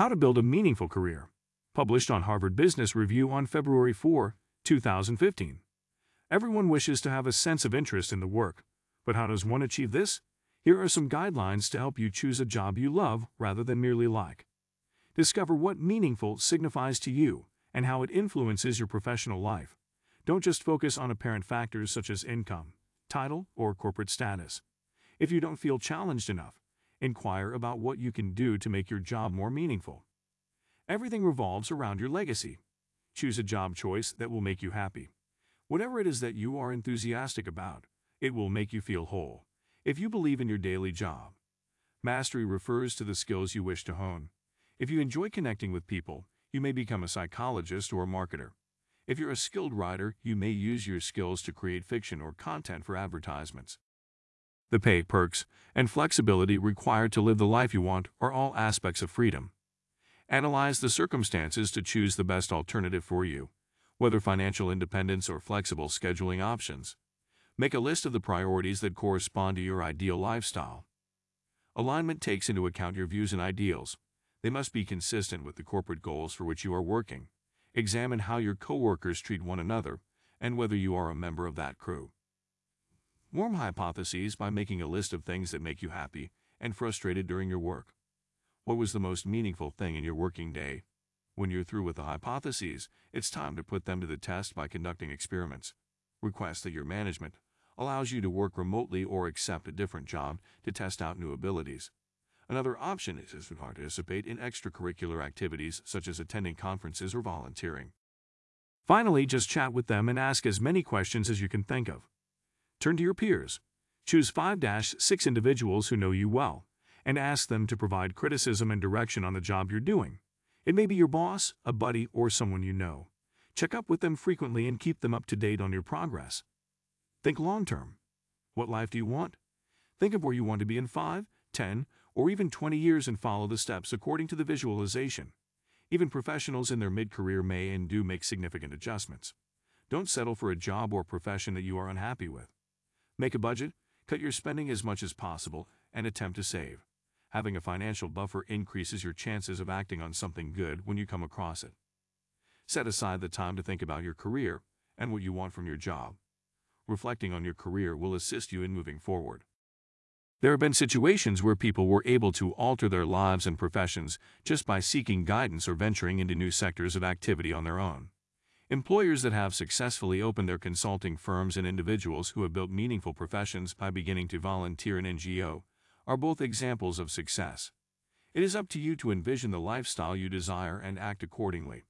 How to Build a Meaningful Career, published on Harvard Business Review on February 4, 2015. Everyone wishes to have a sense of interest in the work, but how does one achieve this? Here are some guidelines to help you choose a job you love rather than merely like. Discover what meaningful signifies to you and how it influences your professional life. Don't just focus on apparent factors such as income, title, or corporate status. If you don't feel challenged enough, inquire about what you can do to make your job more meaningful. Everything revolves around your legacy. Choose a job choice that will make you happy. Whatever it is that you are enthusiastic about, it will make you feel whole. If you believe in your daily job, mastery refers to the skills you wish to hone. If you enjoy connecting with people, you may become a psychologist or a marketer. If you're a skilled writer, you may use your skills to create fiction or content for advertisements. The pay, perks, and flexibility required to live the life you want are all aspects of freedom. Analyze the circumstances to choose the best alternative for you, whether financial independence or flexible scheduling options. Make a list of the priorities that correspond to your ideal lifestyle. Alignment takes into account your views and ideals. They must be consistent with the corporate goals for which you are working. Examine how your coworkers treat one another and whether you are a member of that crew. Warm hypotheses by making a list of things that make you happy and frustrated during your work. What was the most meaningful thing in your working day? When you're through with the hypotheses, it's time to put them to the test by conducting experiments. Request that your management allows you to work remotely or accept a different job to test out new abilities. Another option is to participate in extracurricular activities such as attending conferences or volunteering. Finally, just chat with them and ask as many questions as you can think of. Turn to your peers. Choose 5-6 individuals who know you well and ask them to provide criticism and direction on the job you're doing. It may be your boss, a buddy, or someone you know. Check up with them frequently and keep them up to date on your progress. Think long term. What life do you want? Think of where you want to be in 5, 10, or even 20 years and follow the steps according to the visualization. Even professionals in their mid career may and do make significant adjustments. Don't settle for a job or profession that you are unhappy with. Make a budget, cut your spending as much as possible, and attempt to save. Having a financial buffer increases your chances of acting on something good when you come across it. Set aside the time to think about your career and what you want from your job. Reflecting on your career will assist you in moving forward. There have been situations where people were able to alter their lives and professions just by seeking guidance or venturing into new sectors of activity on their own. Employers that have successfully opened their consulting firms and individuals who have built meaningful professions by beginning to volunteer in NGO are both examples of success. It is up to you to envision the lifestyle you desire and act accordingly.